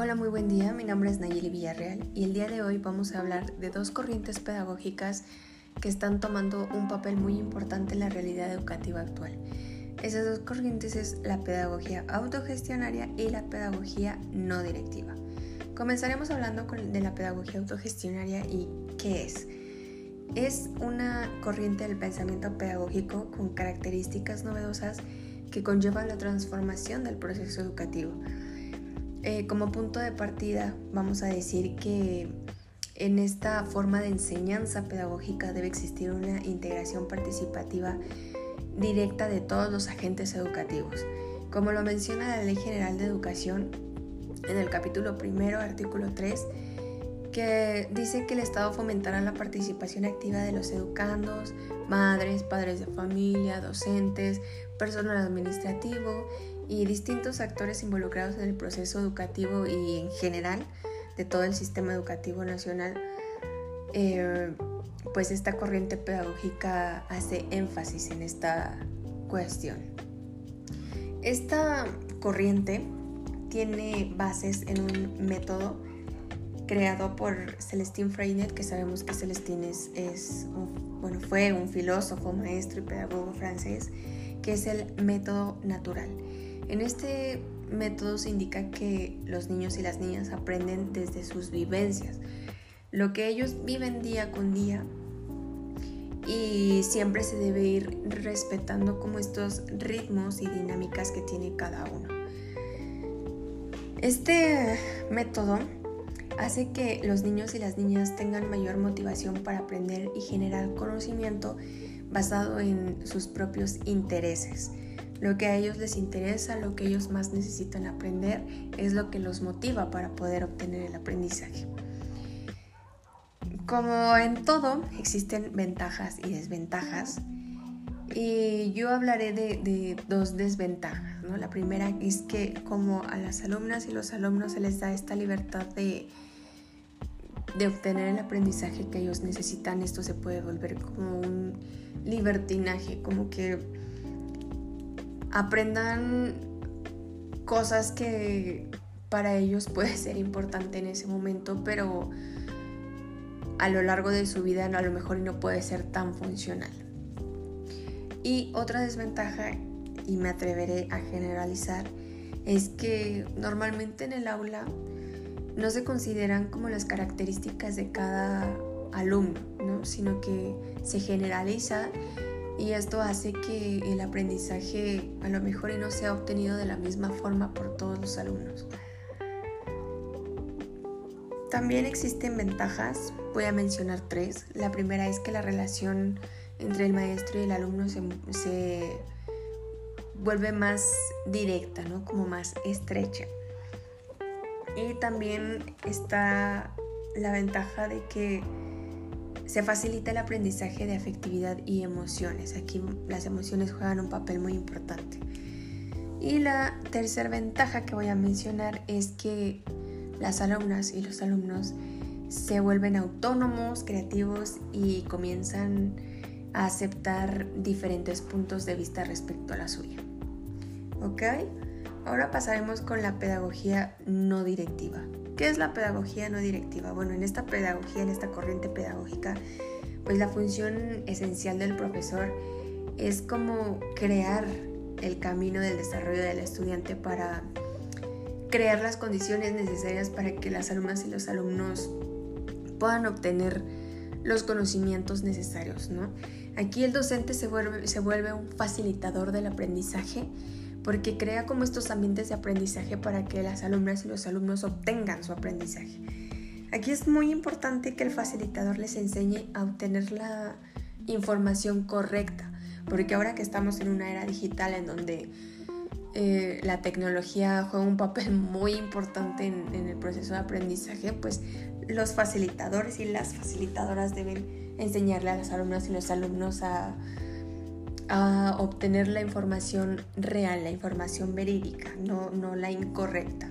Hola, muy buen día. Mi nombre es Nayeli Villarreal y el día de hoy vamos a hablar de dos corrientes pedagógicas que están tomando un papel muy importante en la realidad educativa actual. Esas dos corrientes es la pedagogía autogestionaria y la pedagogía no directiva. Comenzaremos hablando de la pedagogía autogestionaria y qué es. Es una corriente del pensamiento pedagógico con características novedosas que conlleva la transformación del proceso educativo eh, como punto de partida vamos a decir que en esta forma de enseñanza pedagógica debe existir una integración participativa directa de todos los agentes educativos. Como lo menciona la Ley General de Educación en el capítulo primero, artículo 3, que dice que el Estado fomentará la participación activa de los educandos, madres, padres de familia, docentes, personal administrativo y distintos actores involucrados en el proceso educativo y en general de todo el sistema educativo nacional, eh, pues esta corriente pedagógica hace énfasis en esta cuestión. Esta corriente tiene bases en un método creado por Celestine Freinet, que sabemos que Celestine es, bueno, fue un filósofo, maestro y pedagogo francés, que es el método natural. En este método se indica que los niños y las niñas aprenden desde sus vivencias, lo que ellos viven día con día y siempre se debe ir respetando como estos ritmos y dinámicas que tiene cada uno. Este método hace que los niños y las niñas tengan mayor motivación para aprender y generar conocimiento basado en sus propios intereses. Lo que a ellos les interesa, lo que ellos más necesitan aprender, es lo que los motiva para poder obtener el aprendizaje. Como en todo, existen ventajas y desventajas. Y yo hablaré de, dos desventajas. ¿no? La primera es que como a las alumnas y los alumnos se les da esta libertad de, de obtener el aprendizaje que ellos necesitan, esto se puede volver como un libertinaje, como que aprendan cosas que para ellos puede ser importante en ese momento, pero a lo largo de su vida a lo mejor no puede ser tan funcional. Y otra desventaja, y me atreveré a generalizar, es que normalmente en el aula no se consideran como las características de cada alumno, ¿no? sino que se generaliza y esto hace que el aprendizaje a lo mejor no sea obtenido de la misma forma por todos los alumnos. También existen ventajas, voy a mencionar tres. La primera es que la relación entre el maestro y el alumno se, se vuelve más directa, ¿no? como más estrecha. Y también está la ventaja de que se facilita el aprendizaje de afectividad y emociones. Aquí las emociones juegan un papel muy importante. Y la tercera ventaja que voy a mencionar es que las alumnas y los alumnos se vuelven autónomos, creativos y comienzan a aceptar diferentes puntos de vista respecto a la suya. ¿Ok? Ahora pasaremos con la pedagogía no directiva. ¿Qué es la pedagogía no directiva? Bueno, en esta pedagogía, en esta corriente pedagógica, pues la función esencial del profesor es como crear el camino del desarrollo del estudiante para crear las condiciones necesarias para que las alumnas y los alumnos puedan obtener los conocimientos necesarios, ¿no? Aquí el docente se vuelve, se vuelve un facilitador del aprendizaje porque crea como estos ambientes de aprendizaje para que las alumnas y los alumnos obtengan su aprendizaje. Aquí es muy importante que el facilitador les enseñe a obtener la información correcta, porque ahora que estamos en una era digital en donde eh, la tecnología juega un papel muy importante en, en, el proceso de aprendizaje, pues los facilitadores y las facilitadoras deben enseñarle a las alumnas y los alumnos a a obtener la información real, la información verídica, no, no la incorrecta.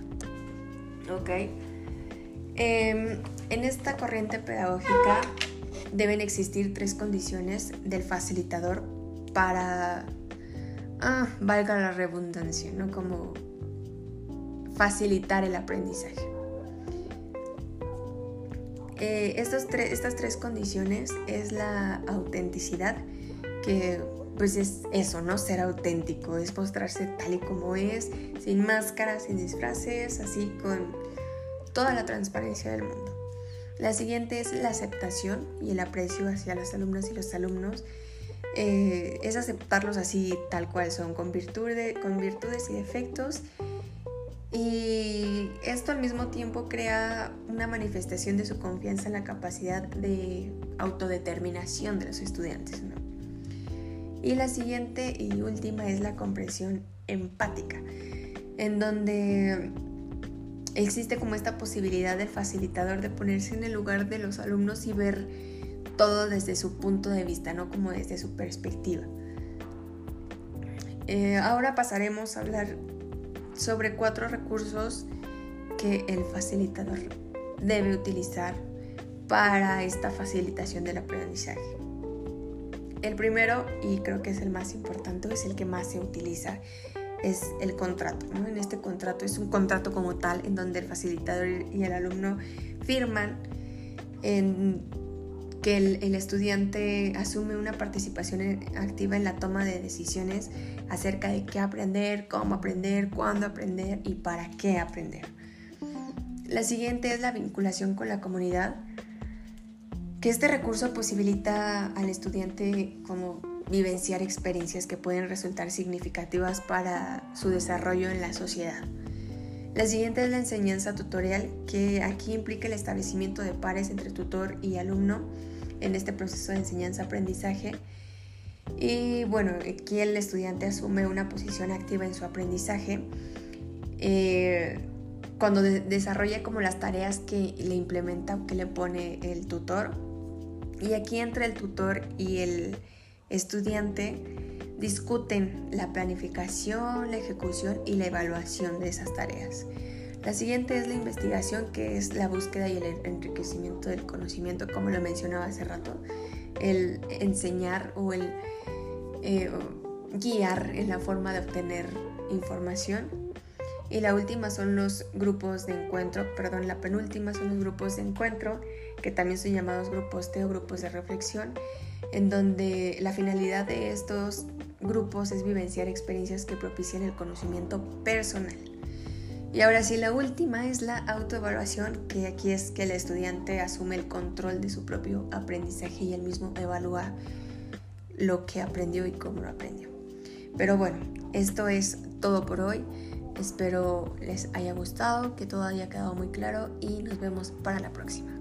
¿Ok? Em, en esta corriente pedagógica deben existir tres condiciones del facilitador para, ah, valga la redundancia, ¿no? Como facilitar el aprendizaje. eh, estas tres condiciones es la autenticidad, que pues es eso, ¿no? Ser auténtico, es mostrarse tal y como es, sin máscaras, sin disfraces, así con toda la transparencia del mundo. La siguiente es la aceptación y el aprecio hacia las alumnas y los alumnos. Eh, es aceptarlos así tal cual son, con, con virtudes y defectos. Y esto al mismo tiempo crea una manifestación de su confianza en la capacidad de autodeterminación de los estudiantes. Y la siguiente y última es la comprensión empática, en donde existe como esta posibilidad del facilitador de ponerse en el lugar de los alumnos y ver todo desde su punto de vista, no como desde su perspectiva. Eh, ahora pasaremos a hablar sobre cuatro recursos que el facilitador debe utilizar para esta facilitación del aprendizaje. El primero, y creo que es el más importante, es el que más se utiliza, es el contrato. En este contrato es un contrato como tal en donde el facilitador y el alumno firman en que el, estudiante asume una participación activa en la toma de decisiones acerca de qué aprender, cómo aprender, cuándo aprender y para qué aprender. La siguiente es la vinculación con la comunidad, que este recurso posibilita al estudiante como vivenciar experiencias que pueden resultar significativas para su desarrollo en la sociedad. La siguiente es la enseñanza tutorial, que aquí implica el establecimiento de pares entre tutor y alumno en este proceso de enseñanza-aprendizaje. Y bueno, aquí el estudiante asume una posición activa en su aprendizaje eh, cuando desarrolla como las tareas que le implementa o que le pone el tutor. Y aquí entre el tutor y el estudiante discuten la planificación, la ejecución y la evaluación de esas tareas. La siguiente es la investigación, que es la búsqueda y el enriquecimiento del conocimiento, como lo mencionaba hace rato, el enseñar o el eh, guiar en la forma de obtener información. Y la última son los grupos de encuentro, perdón, la penúltima son los grupos de encuentro, que también son llamados grupos T o grupos de reflexión, en donde la finalidad de estos grupos es vivenciar experiencias que propician el conocimiento personal. Y ahora sí, la última es la autoevaluación, que aquí es que el estudiante asume el control de su propio aprendizaje y él mismo evalúa lo que aprendió y cómo lo aprendió. Pero bueno, esto es todo por hoy. Espero les haya gustado, que todo haya quedado muy claro y nos vemos para la próxima.